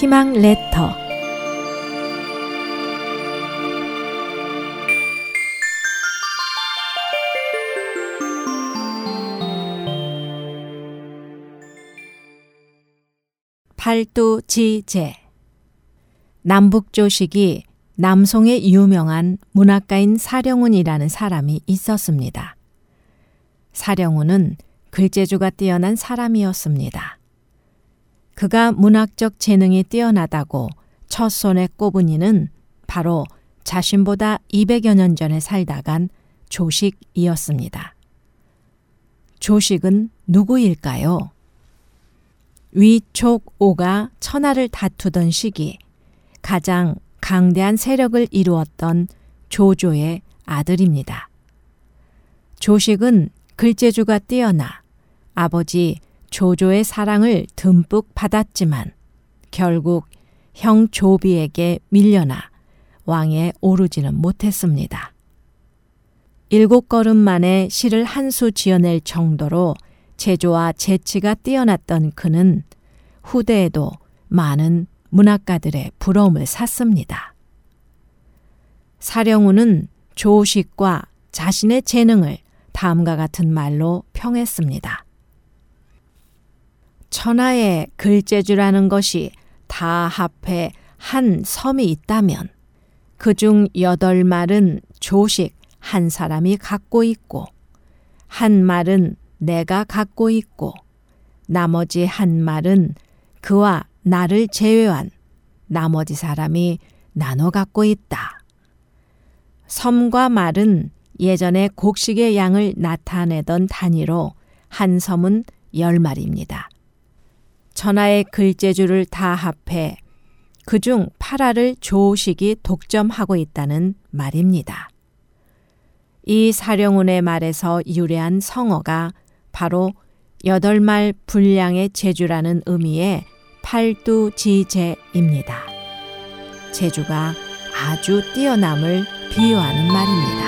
희망 레터 팔도 지제 남북조식이 남송의 유명한 문학가인 사령운이라는 사람이 있었습니다. 사령운은 글재주가 뛰어난 사람이었습니다. 그가 문학적 재능이 뛰어나다고 첫 손에 꼽은 이는 바로 자신보다 200여 년 전에 살다간 조식이었습니다. 조식은 누구일까요? 위촉오가 천하를 다투던 시기 가장 강대한 세력을 이루었던 조조의 아들입니다. 조식은 글재주가 뛰어나 아버지 조조의 사랑을 듬뿍 받았지만 결국 형 조비에게 밀려나 왕에 오르지는 못했습니다. 일곱 걸음 만에 시를 한 수 지어낼 정도로 재조와 재치가 뛰어났던 그는 후대에도 많은 문학가들의 부러움을 샀습니다. 사령우는 조식과 자신의 재능을 다음과 같은 말로 평했습니다. 천하의 글재주라는 것이 다 합해 한 섬이 있다면 그중 여덟 말은 조식 한 사람이 갖고 있고 한 말은 내가 갖고 있고 나머지 한 말은 그와 나를 제외한 나머지 사람이 나눠 갖고 있다. 섬과 말은 예전에 곡식의 양을 나타내던 단위로 한 섬은 열 마리입니다. 천하의 글재주를 다 합해 그중 8화를 조식이 독점하고 있다는 말입니다. 이 사령운의 말에서 유래한 성어가 바로 여덟 말 분량의 제주라는 의미의 팔두지제입니다. 제주가 아주 뛰어남을 비유하는 말입니다.